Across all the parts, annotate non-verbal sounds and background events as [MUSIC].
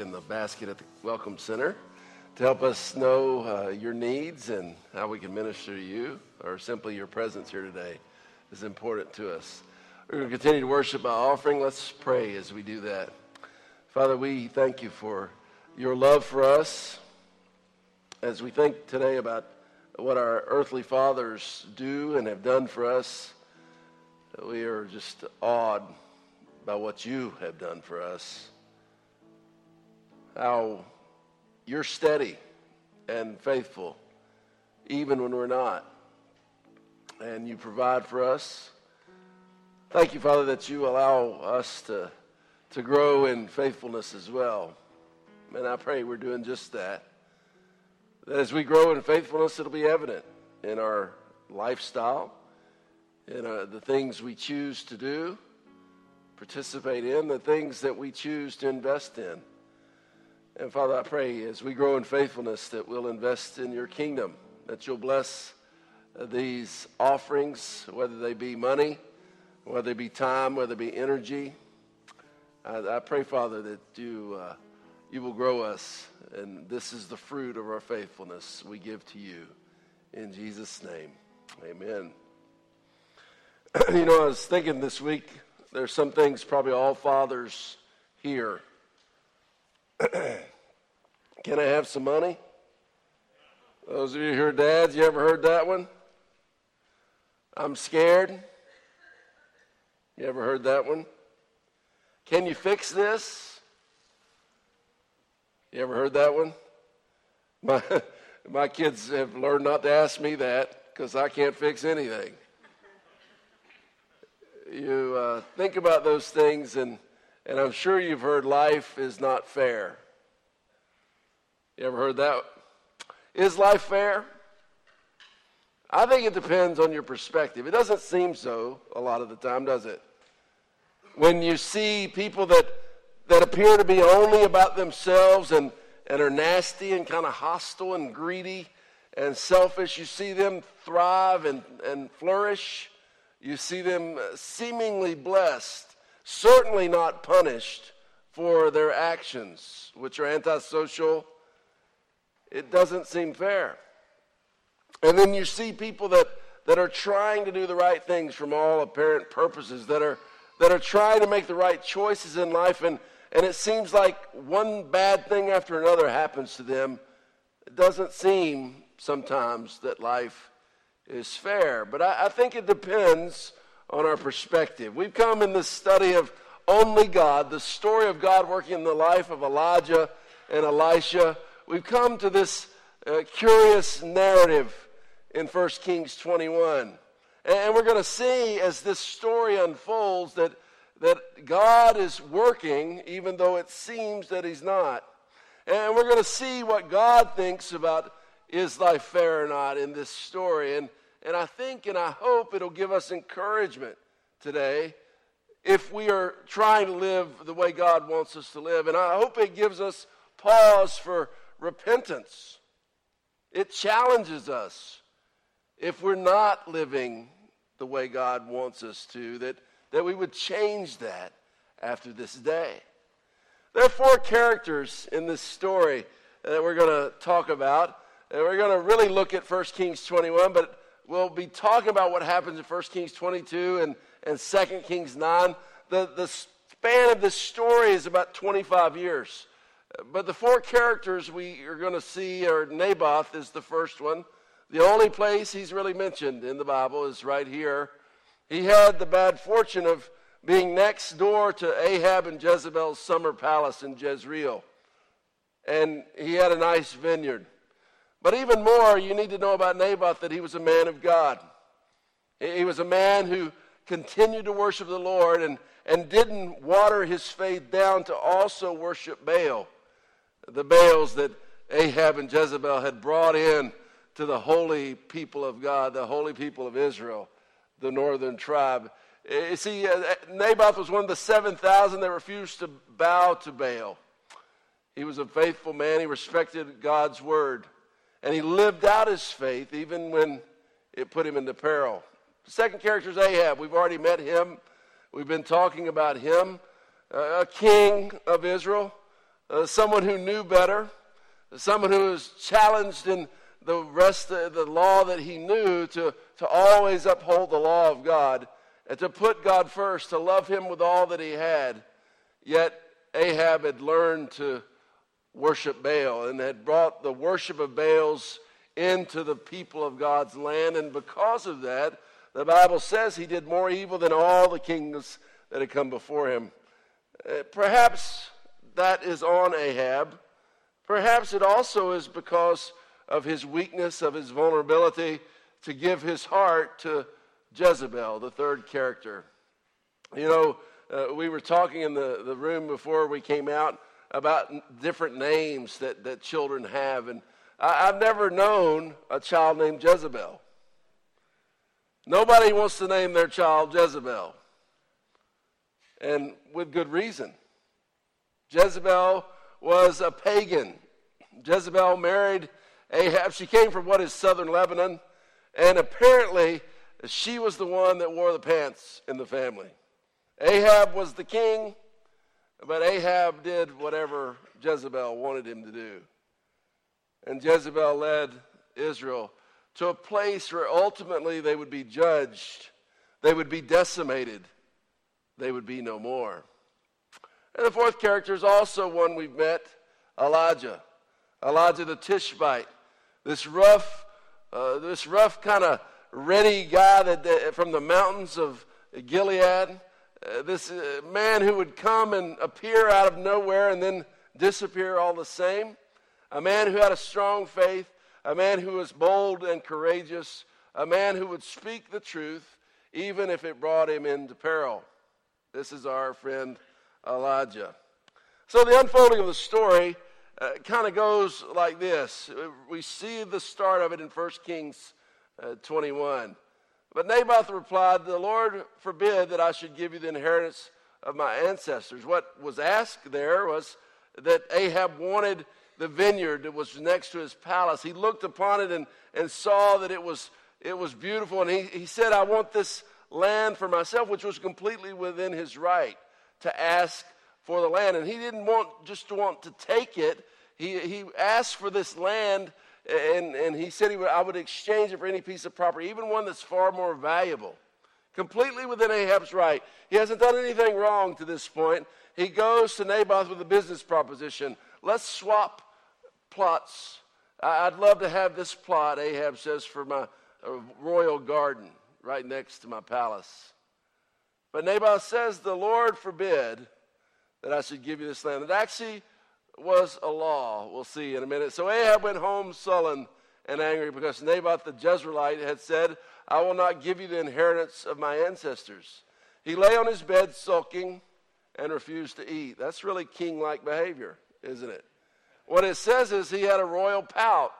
in the basket at the Welcome Center to help us know uh, your needs and how we can minister to you, or simply your presence here today is important to us. We're going to continue to worship by offering. Let's pray as we do that. Father, we thank you for your love for us. As we think today about what our earthly fathers do and have done for us, we are just awed by what you have done for us. How you're steady and faithful, even when we're not. And you provide for us. Thank you, Father, that you allow us to, to grow in faithfulness as well. And I pray we're doing just that. That as we grow in faithfulness, it'll be evident in our lifestyle, in uh, the things we choose to do, participate in, the things that we choose to invest in. And Father, I pray as we grow in faithfulness that we'll invest in your kingdom, that you'll bless uh, these offerings, whether they be money, whether they be time, whether they be energy. I, I pray, Father, that you, uh, you will grow us, and this is the fruit of our faithfulness we give to you. In Jesus' name, amen. [CLEARS THROAT] you know, I was thinking this week, there's some things probably all fathers hear. [CLEARS THROAT] Can I have some money? Those of you who are dads, you ever heard that one? I'm scared. You ever heard that one? Can you fix this? You ever heard that one? My, [LAUGHS] my kids have learned not to ask me that because I can't fix anything. You uh, think about those things, and, and I'm sure you've heard life is not fair. You ever heard that? Is life fair? I think it depends on your perspective. It doesn't seem so a lot of the time, does it? when you see people that, that appear to be only about themselves and, and are nasty and kind of hostile and greedy and selfish, you see them thrive and, and flourish. You see them seemingly blessed, certainly not punished for their actions, which are antisocial. It doesn't seem fair. And then you see people that, that are trying to do the right things from all apparent purposes, that are that are trying to make the right choices in life, and, and it seems like one bad thing after another happens to them. It doesn't seem sometimes that life is fair, but I, I think it depends on our perspective. We've come in this study of only God, the story of God working in the life of Elijah and Elisha. We've come to this uh, curious narrative in 1 Kings 21. And we're going to see as this story unfolds that, that God is working even though it seems that He's not. And we're going to see what God thinks about is life fair or not in this story. And, and I think and I hope it'll give us encouragement today if we are trying to live the way God wants us to live. And I hope it gives us pause for repentance. It challenges us if we're not living the way God wants us to, that, that we would change that after this day. There are four characters in this story that we're going to talk about. And we're going to really look at 1 Kings 21, but we'll be talking about what happens in 1 Kings 22 and, and 2 Kings 9. The, the span of this story is about 25 years. But the four characters we are going to see are Naboth is the first one. The only place he's really mentioned in the Bible is right here. He had the bad fortune of being next door to Ahab and Jezebel's summer palace in Jezreel. And he had a nice vineyard. But even more, you need to know about Naboth that he was a man of God. He was a man who continued to worship the Lord and, and didn't water his faith down to also worship Baal, the Baals that Ahab and Jezebel had brought in to the holy people of God, the holy people of Israel, the northern tribe. You eh, see, uh, Naboth was one of the 7,000 that refused to bow to Baal. He was a faithful man. He respected God's word. And he lived out his faith even when it put him into peril. The second character is Ahab. We've already met him. We've been talking about him. Uh, a king of Israel, uh, someone who knew better, someone who was challenged in the rest of the law that he knew to, to always uphold the law of God and to put God first, to love him with all that he had. Yet Ahab had learned to worship Baal and had brought the worship of Baals into the people of God's land. And because of that, the Bible says he did more evil than all the kings that had come before him. Uh, perhaps that is on Ahab. Perhaps it also is because of his weakness, of his vulnerability to give his heart to Jezebel, the third character. You know, uh, we were talking in the, the room before we came out about different names that, that children have. And I, I've never known a child named Jezebel. Nobody wants to name their child Jezebel. And with good reason. Jezebel was a pagan. Jezebel married Ahab. She came from what is southern Lebanon. And apparently, she was the one that wore the pants in the family. Ahab was the king, but Ahab did whatever Jezebel wanted him to do. And Jezebel led Israel to a place where ultimately they would be judged, they would be decimated, they would be no more. And the fourth character is also one we've met Elijah. Elijah the Tishbite. This rough, uh, this rough kind of ready guy that, that, from the mountains of Gilead. Uh, this uh, man who would come and appear out of nowhere and then disappear all the same. A man who had a strong faith. A man who was bold and courageous. A man who would speak the truth even if it brought him into peril. This is our friend Elijah. So the unfolding of the story uh, kind of goes like this. We see the start of it in 1 Kings uh, 21. But Naboth replied, The Lord forbid that I should give you the inheritance of my ancestors. What was asked there was that Ahab wanted the vineyard that was next to his palace. He looked upon it and, and saw that it was, it was beautiful. And he, he said, I want this land for myself, which was completely within his right to ask for the land. And he didn't want just to want to take it. He, he asked for this land and, and he said he would, I would exchange it for any piece of property, even one that's far more valuable. Completely within Ahab's right. He hasn't done anything wrong to this point. He goes to Naboth with a business proposition. Let's swap plots. I'd love to have this plot, Ahab says, for my uh, royal garden right next to my palace. But Naboth says, The Lord forbid that I should give you this land. It actually was a law. We'll see in a minute. So Ahab went home sullen and angry because Naboth the Jezreelite had said, I will not give you the inheritance of my ancestors. He lay on his bed sulking and refused to eat. That's really king like behavior, isn't it? What it says is he had a royal pout,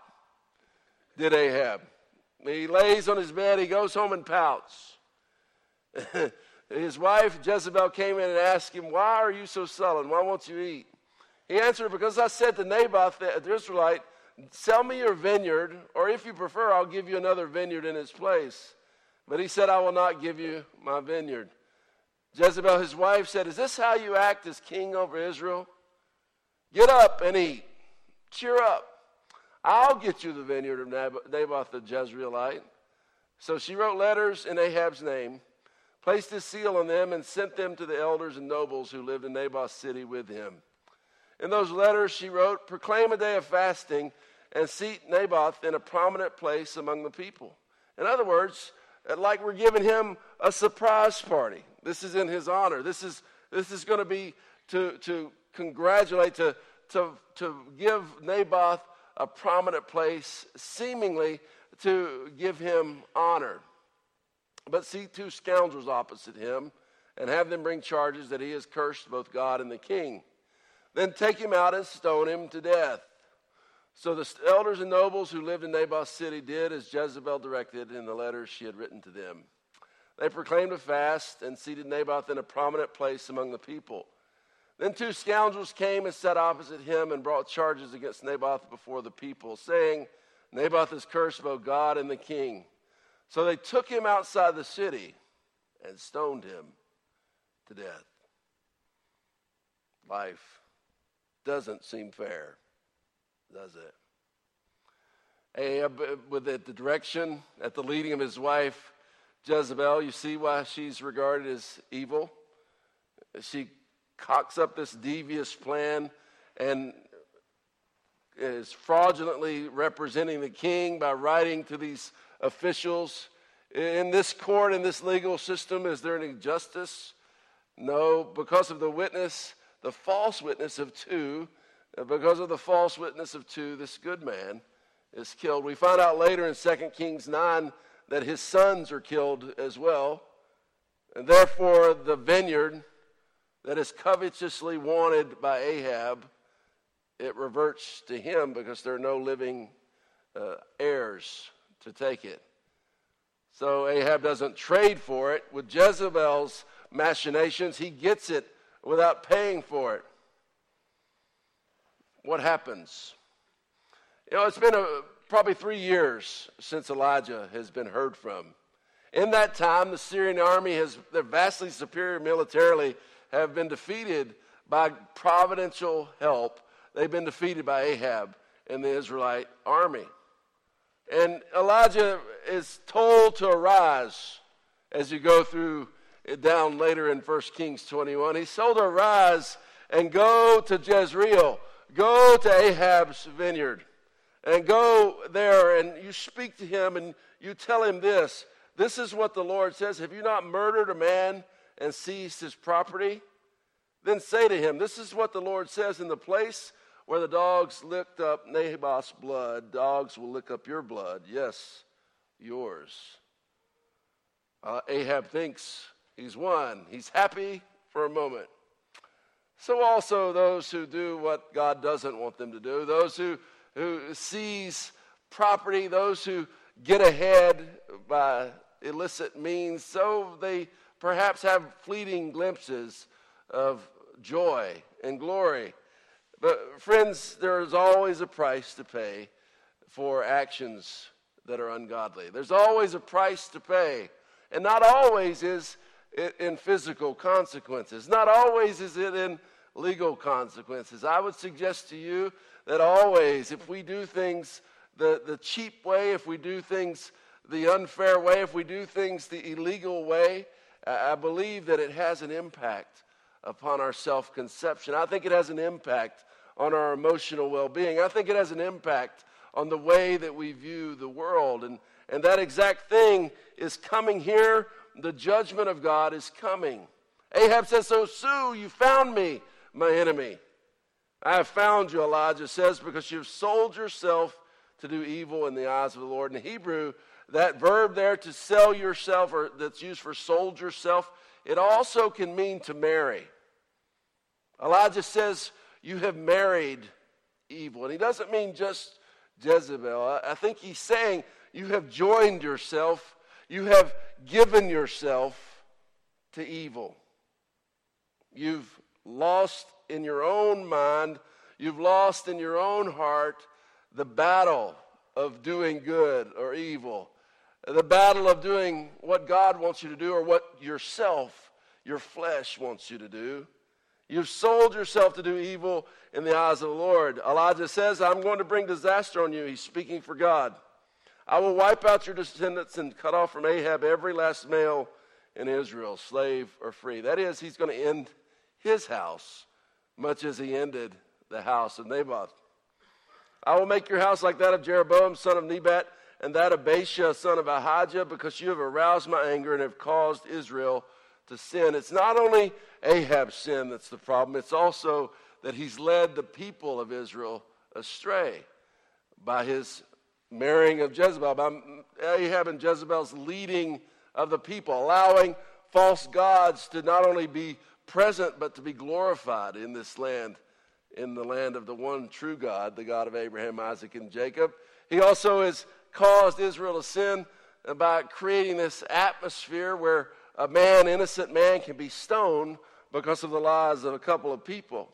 did Ahab. He lays on his bed, he goes home and pouts. [LAUGHS] his wife Jezebel came in and asked him, Why are you so sullen? Why won't you eat? He answered, Because I said to Naboth the Israelite, Sell me your vineyard, or if you prefer, I'll give you another vineyard in its place. But he said, I will not give you my vineyard. Jezebel, his wife, said, Is this how you act as king over Israel? Get up and eat. Cheer up. I'll get you the vineyard of Naboth the Jezreelite. So she wrote letters in Ahab's name, placed his seal on them, and sent them to the elders and nobles who lived in Naboth's city with him. In those letters, she wrote, Proclaim a day of fasting and seat Naboth in a prominent place among the people. In other words, uh, like we're giving him a surprise party. This is in his honor. This is, this is going to be to, to congratulate, to, to, to give Naboth a prominent place, seemingly to give him honor. But see two scoundrels opposite him and have them bring charges that he has cursed both God and the king. Then take him out and stone him to death. So the elders and nobles who lived in Naboth's city did as Jezebel directed in the letters she had written to them. They proclaimed a fast and seated Naboth in a prominent place among the people. Then two scoundrels came and sat opposite him and brought charges against Naboth before the people, saying, Naboth is cursed both God and the king. So they took him outside the city and stoned him to death. Life doesn't seem fair, does it? Ahab, with the direction, at the leading of his wife Jezebel, you see why she's regarded as evil? She cocks up this devious plan and is fraudulently representing the king by writing to these officials. In this court, in this legal system, is there an injustice? No, because of the witness, the false witness of two, because of the false witness of two, this good man is killed. We find out later in 2 Kings 9 that his sons are killed as well. And therefore, the vineyard that is covetously wanted by Ahab, it reverts to him because there are no living uh, heirs to take it. So Ahab doesn't trade for it. With Jezebel's machinations, he gets it without paying for it. What happens? You know, it's been a, probably three years since Elijah has been heard from. In that time, the Syrian army has, they're vastly superior militarily, have been defeated by providential help. They've been defeated by Ahab and the Israelite army. And Elijah is told to arise as you go through down later in 1 Kings 21. He's told to arise and go to Jezreel, go to Ahab's vineyard and go there and you speak to him and you tell him this. This is what the Lord says Have you not murdered a man and seized his property? Then say to him, This is what the Lord says in the place where the dogs licked up Naboth's blood, dogs will lick up your blood. Yes, yours. Uh, Ahab thinks he's won. He's happy for a moment. So also those who do what God doesn't want them to do, those who who seize property, those who get ahead by illicit means, so they perhaps have fleeting glimpses of joy and glory. But, friends, there is always a price to pay for actions that are ungodly. There's always a price to pay. And not always is in physical consequences, not always is it in legal consequences. I would suggest to you that always, if we do things the, the cheap way, if we do things the unfair way, if we do things the illegal way, I believe that it has an impact upon our self conception. I think it has an impact on our emotional well being. I think it has an impact on the way that we view the world. And, and that exact thing is coming here. The judgment of God is coming. Ahab says, So, Sue, you found me, my enemy. I have found you, Elijah says, because you've sold yourself to do evil in the eyes of the Lord. In Hebrew, that verb there to sell yourself, or that's used for sold yourself, it also can mean to marry. Elijah says, You have married evil. And he doesn't mean just Jezebel. I think he's saying, You have joined yourself, you have given yourself to evil. You've lost in your own mind, you've lost in your own heart the battle of doing good or evil, the battle of doing what God wants you to do or what yourself, your flesh wants you to do. You've sold yourself to do evil in the eyes of the Lord. Elijah says, I'm going to bring disaster on you. He's speaking for God. I will wipe out your descendants and cut off from Ahab every last male in Israel, slave or free. That is, he's going to end his house much as he ended the house of Naboth. I will make your house like that of Jeroboam, son of Nebat, and that of Baasha, son of Ahijah, because you have aroused my anger and have caused Israel to sin. It's not only Ahab's sin that's the problem, it's also that he's led the people of Israel astray by his marrying of Jezebel, by Ahab eh, and Jezebel's leading of the people, allowing false gods to not only be present but to be glorified in this land, in the land of the one true God, the God of Abraham, Isaac, and Jacob. He also has caused Israel to sin eh, by creating this atmosphere where a man, innocent man, can be stoned because of the lies of a couple of people.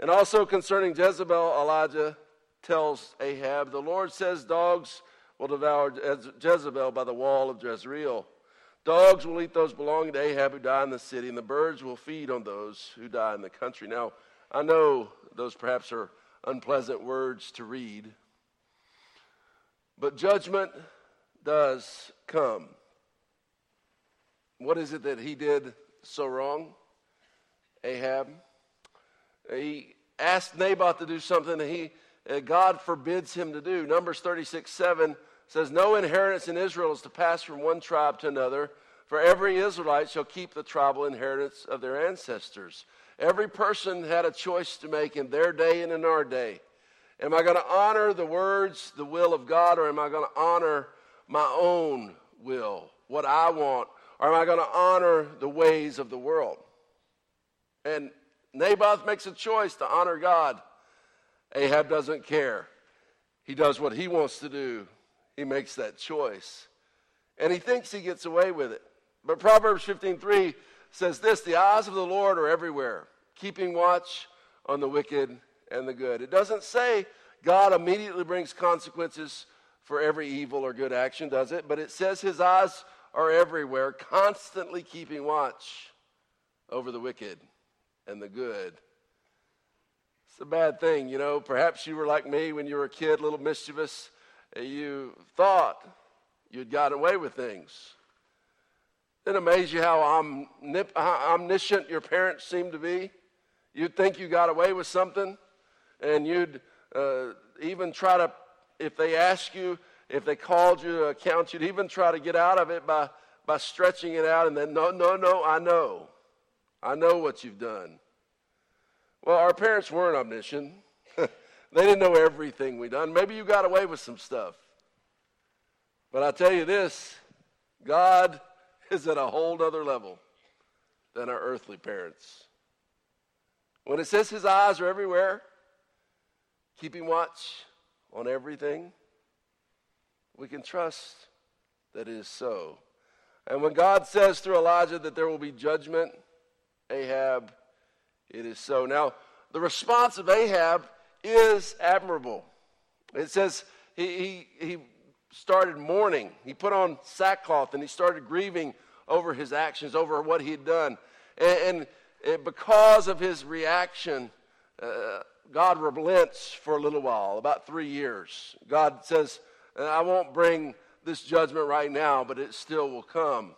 And also concerning Jezebel, Elijah tells Ahab, The Lord says dogs will devour Jezebel by the wall of Jezreel. Dogs will eat those belonging to Ahab who die in the city, and the birds will feed on those who die in the country. Now, I know those perhaps are unpleasant words to read, but judgment does come. What is it that he did so wrong? Ahab. He asked Naboth to do something that he, Uh, God forbids him to do. Numbers 36 7 says, No inheritance in Israel is to pass from one tribe to another, for every Israelite shall keep the tribal inheritance of their ancestors. Every person had a choice to make in their day and in our day. Am I going to honor the words, the will of God, or am I going to honor my own will, what I want, or am I going to honor the ways of the world? And Naboth makes a choice to honor God. Ahab doesn't care. He does what he wants to do. He makes that choice. And he thinks he gets away with it. But Proverbs 15:3 says this, the eyes of the Lord are everywhere, keeping watch on the wicked and the good. It doesn't say God immediately brings consequences for every evil or good action, does it? But it says his eyes are everywhere, constantly keeping watch over the wicked and the good. It's a bad thing, you know. Perhaps you were like me when you were a kid, a little mischievous. You thought you'd gotten away with things. It amazes you how omniscient your parents seem to be. You'd think you got away with something, and you'd uh, even try to, if they ask you, if they called you to account, you'd even try to get out of it by, by stretching it out and then, no, no, no, I know. I know what you've done. Well, our parents weren't omniscient. [LAUGHS] they didn't know everything we done. Maybe you got away with some stuff. But I tell you this God is at a whole other level than our earthly parents. When it says his eyes are everywhere, keeping watch on everything, we can trust that it is so. And when God says through Elijah that there will be judgment, Ahab, it is so. Now, the response of Ahab is admirable. It says he, he, he started mourning. He put on sackcloth and he started grieving over his actions, over what he had done. And, and because of his reaction, uh, God relents for a little while, about three years. God says, I won't bring this judgment right now, but it still will come.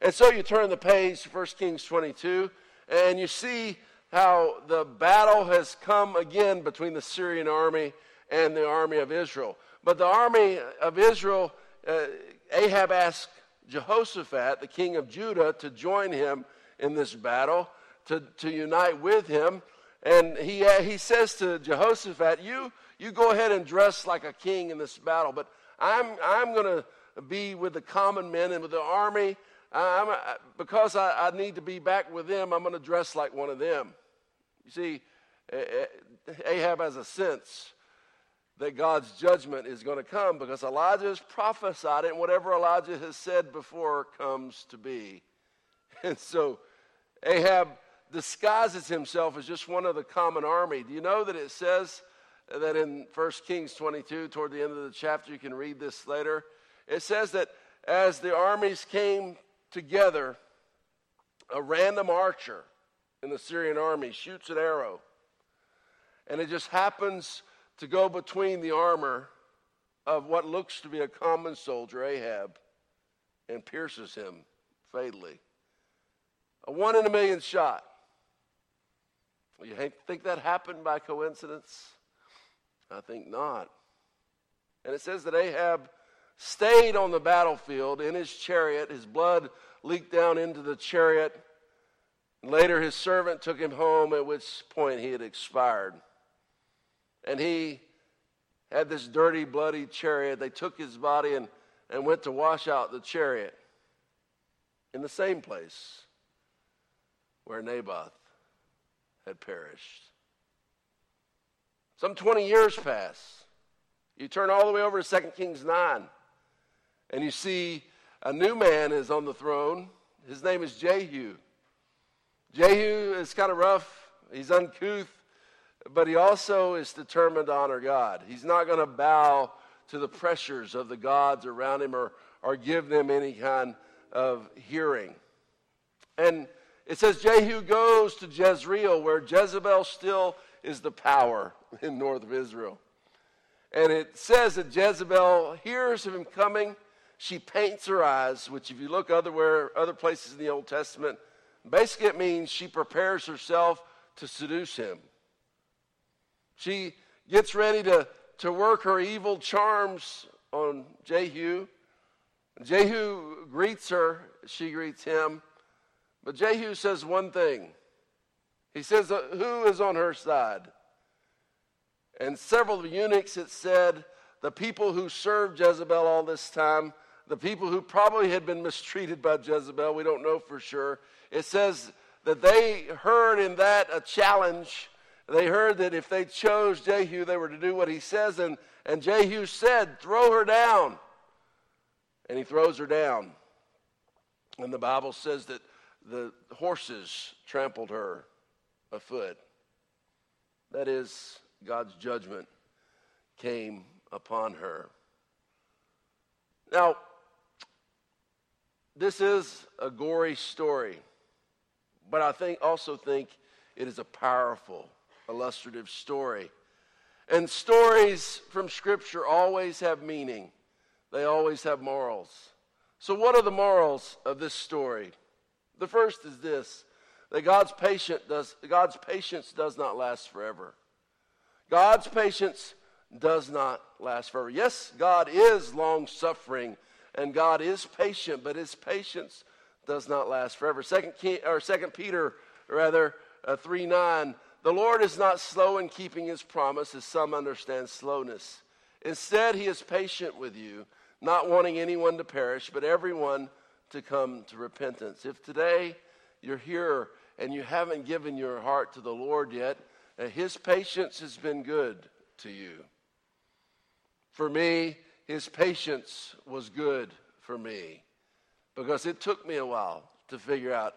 And so you turn the page to 1 Kings 22, and you see how the battle has come again between the Syrian army and the army of Israel. But the army of Israel, uh, Ahab asked Jehoshaphat, the king of Judah, to join him in this battle, to, to unite with him. And he, uh, he says to Jehoshaphat, you, you go ahead and dress like a king in this battle, but I'm, I'm going to be with the common men and with the army. I'm, uh, because I, I need to be back with them, I'm going to dress like one of them. You see, Ahab has a sense that God's judgment is going to come because Elijah has prophesied it, and whatever Elijah has said before comes to be. [LAUGHS] And so Ahab disguises himself as just one of the common army. Do you know that it says that in 1 Kings 22, toward the end of the chapter, you can read this later? It says that as the armies came together, a random archer in the Syrian army shoots an arrow, and it just happens to go between the armor of what looks to be a common soldier, Ahab, and pierces him fatally. A one in a million shot. You think that happened by coincidence? I think not. And it says that Ahab stayed on the battlefield in his chariot. His blood leaked down into the chariot. Later, his servant took him home, at which point he had expired. And he had this dirty, bloody chariot. They took his body and, and went to wash out the chariot in the same place where Naboth had perished. Some 20 years pass. You turn all the way over to 2 Kings 9, and you see a new man is on the throne. His name is Jehu. Jehu is kind of rough, he's uncouth, but he also is determined to honor God. He's not going to bow to the pressures of the gods around him or, or give them any kind of hearing. And it says Jehu goes to Jezreel, where Jezebel still is the power [LAUGHS] in north of Israel. And it says that Jezebel hears of him coming. She paints her eyes, which, if you look otherwhere, other places in the Old Testament, basically it means she prepares herself to seduce him. She gets ready to, to work her evil charms on Jehu. Jehu greets her, she greets him. But Jehu says one thing. He says, uh, Who is on her side? And several of the eunuchs, it said, the people who served Jezebel all this time, the people who probably had been mistreated by Jezebel, we don't know for sure. It says that they heard in that a challenge. They heard that if they chose Jehu, they were to do what he says. And, and Jehu said, Throw her down. And he throws her down. And the Bible says that the horses trampled her afoot. That is, God's judgment came upon her. Now, this is a gory story, but I think also think it is a powerful, illustrative story. And stories from Scripture always have meaning. They always have morals. So, what are the morals of this story? The first is this that God's, does, God's patience does not last forever. God's patience does not last forever. Yes, God is long suffering and God is patient, but his patience does not last forever. Second, or Second Peter, rather, uh, 3 9. The Lord is not slow in keeping his promise, as some understand slowness. Instead, he is patient with you, not wanting anyone to perish, but everyone to come to repentance. If today you're here and you haven't given your heart to the Lord yet, uh, His patience has been good to you. For me, His patience was good for me because it took me a while to figure out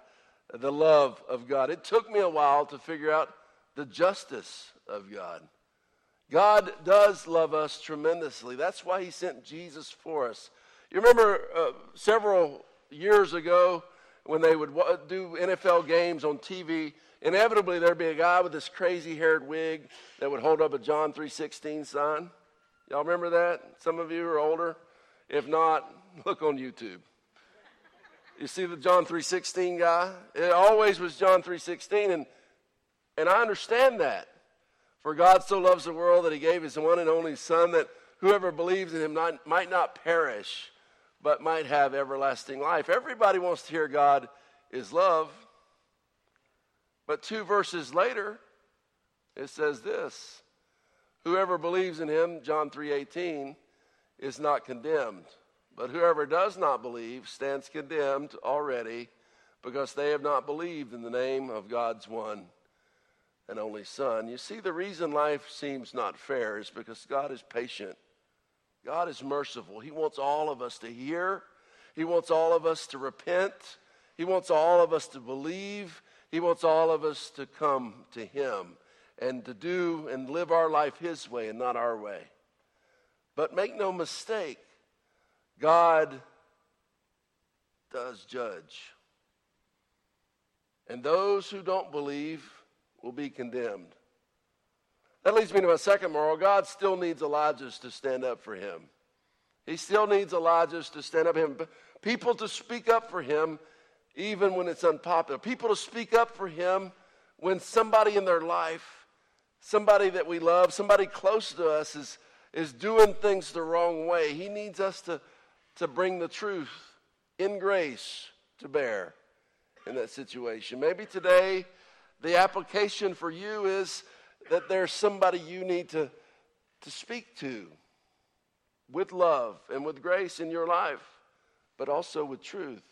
the love of God. It took me a while to figure out the justice of God. God does love us tremendously. That's why He sent Jesus for us. You remember uh, several years ago when they would do NFL games on TV, inevitably there'd be a guy with this crazy haired wig that would hold up a John 3:16 sign. Y'all remember that? Some of you are older. If not, look on YouTube. You see the John 3:16 guy? It always was John 3:16 and and I understand that. For God so loves the world that he gave his one and only son that whoever believes in him not, might not perish but might have everlasting life. Everybody wants to hear God is love. But two verses later, it says this Whoever believes in him, John 3:18, is not condemned. But whoever does not believe stands condemned already because they have not believed in the name of God's one and only Son. You see, the reason life seems not fair is because God is patient God is merciful. He wants all of us to hear, He wants all of us to repent, He wants all of us to believe, He wants all of us to come to Him and to do and live our life His way and not our way. But make no mistake, God does judge. And those who don't believe will be condemned. That leads me to my second moral. God still needs Elijahs to stand up for him. He still needs Elijahs to stand up for him. People to speak up for him even when it's unpopular. People to speak up for him when somebody in their life, somebody that we love, somebody close to us is, is doing things the wrong way. He needs us to, to bring the truth in grace to bear in that situation. Maybe today the application for you is that there's somebody you need to, to speak to with love and with grace in your life, but also with truth,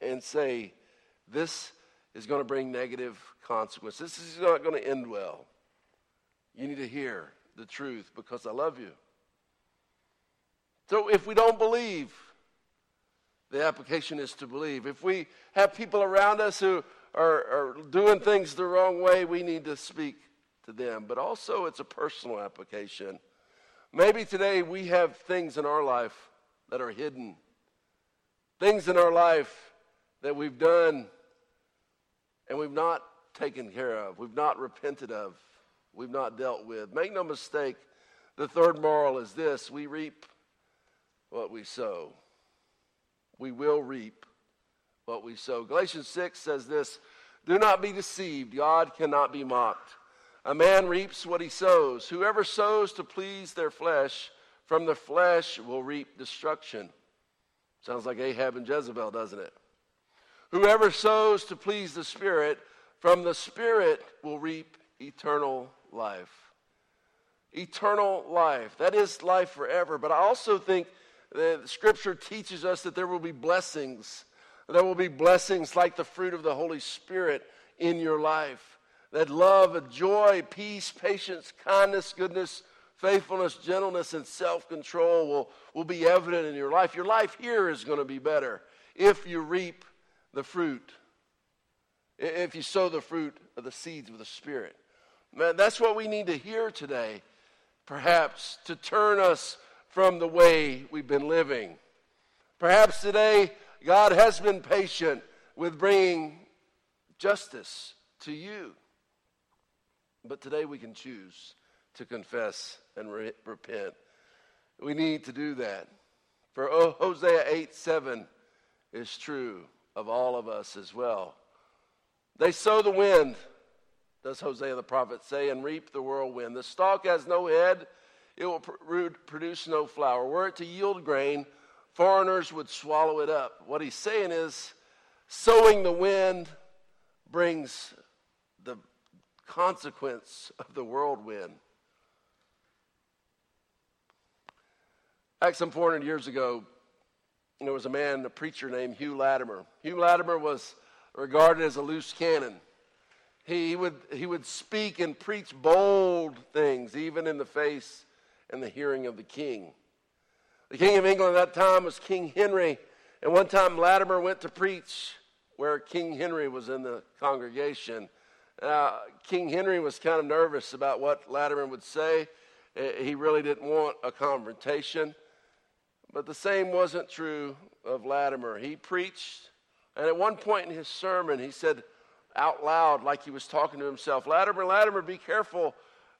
and say, This is going to bring negative consequences. This is not going to end well. You need to hear the truth because I love you. So if we don't believe, the application is to believe. If we have people around us who are, are doing things the wrong way, we need to speak to them, but also it's a personal application. Maybe today we have things in our life that are hidden, things in our life that we've done and we've not taken care of, we've not repented of, we've not dealt with. Make no mistake, the third moral is this we reap what we sow. We will reap what we sow. Galatians 6 says this Do not be deceived, God cannot be mocked. A man reaps what he sows. Whoever sows to please their flesh, from the flesh will reap destruction. Sounds like Ahab and Jezebel, doesn't it? Whoever sows to please the Spirit, from the Spirit will reap eternal life. Eternal life. That is life forever. But I also think that Scripture teaches us that there will be blessings. There will be blessings like the fruit of the Holy Spirit in your life. That love, joy, peace, patience, kindness, goodness, faithfulness, gentleness, and self control will, will be evident in your life. Your life here is going to be better if you reap the fruit, if you sow the fruit of the seeds of the Spirit. That's what we need to hear today, perhaps, to turn us from the way we've been living. Perhaps today, God has been patient with bringing justice to you. But today we can choose to confess and re- repent. We need to do that. For oh, Hosea 8 7 is true of all of us as well. They sow the wind, does Hosea the prophet say, and reap the whirlwind. The stalk has no head, it will pr- produce no flower. Were it to yield grain, foreigners would swallow it up. What he's saying is, sowing the wind brings the consequence of the whirlwind. Back some 400 years ago, there was a man, a preacher named Hugh Latimer. Hugh Latimer was regarded as a loose cannon. He, would, he would speak and preach bold things, even in the face and the hearing of the king. The king of England at that time was King Henry, and one time Latimer went to preach where King Henry was in the congregation. Uh, king Henry was kind of nervous about what Latimer would say. He really didn't want a confrontation. But the same wasn't true of Latimer. He preached, and at one point in his sermon, he said out loud, like he was talking to himself, Latimer, Latimer, be careful.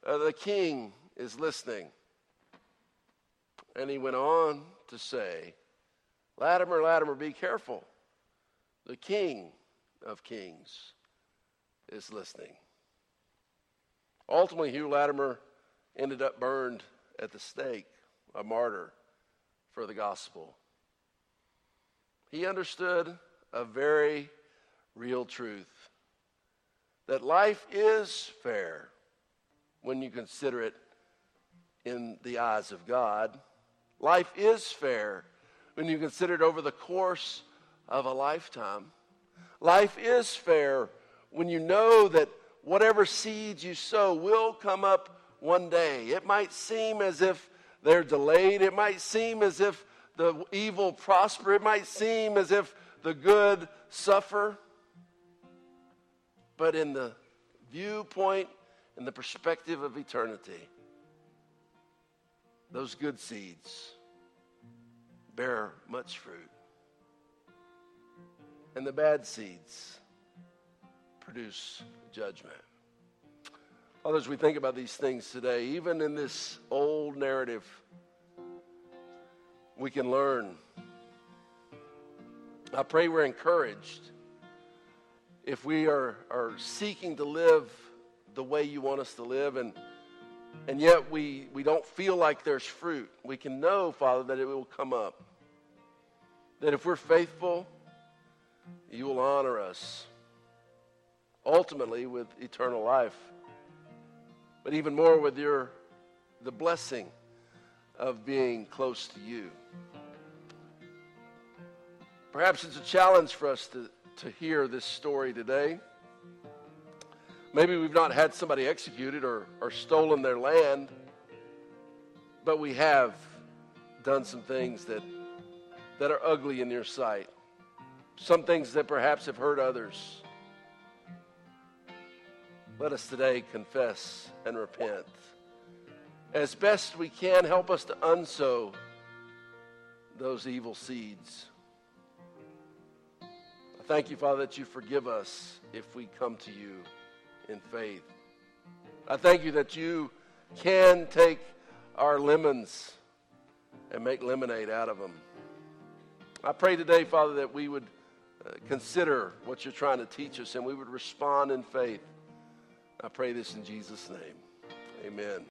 Uh, the king is listening. And he went on to say, Latimer, Latimer, be careful. The king of kings is listening. Ultimately, Hugh Latimer ended up burned at the stake, a martyr for the gospel. He understood a very real truth that life is fair when you consider it in the eyes of God. Life is fair when you consider it over the course of a lifetime. Life is fair when you know that whatever seeds you sow will come up one day. It might seem as if they're delayed. It might seem as if the evil prosper. It might seem as if the good suffer. But in the viewpoint and the perspective of eternity, those good seeds bear much fruit. And the bad seeds produce judgment. Others, we think about these things today, even in this old narrative, we can learn. I pray we're encouraged if we are, are seeking to live the way you want us to live and and yet we, we don't feel like there's fruit, we can know, Father, that it will come up. That if we're faithful, you will honor us ultimately with eternal life but even more with your the blessing of being close to you. Perhaps it's a challenge for us to, to hear this story today. Maybe we've not had somebody executed or, or stolen their land, but we have done some things that, that are ugly in your sight. Some things that perhaps have hurt others. Let us today confess and repent. As best we can, help us to unsow those evil seeds. Thank you, Father, that you forgive us if we come to you in faith. I thank you that you can take our lemons and make lemonade out of them. I pray today, Father, that we would uh, consider what you're trying to teach us and we would respond in faith. I pray this in Jesus' name. Amen.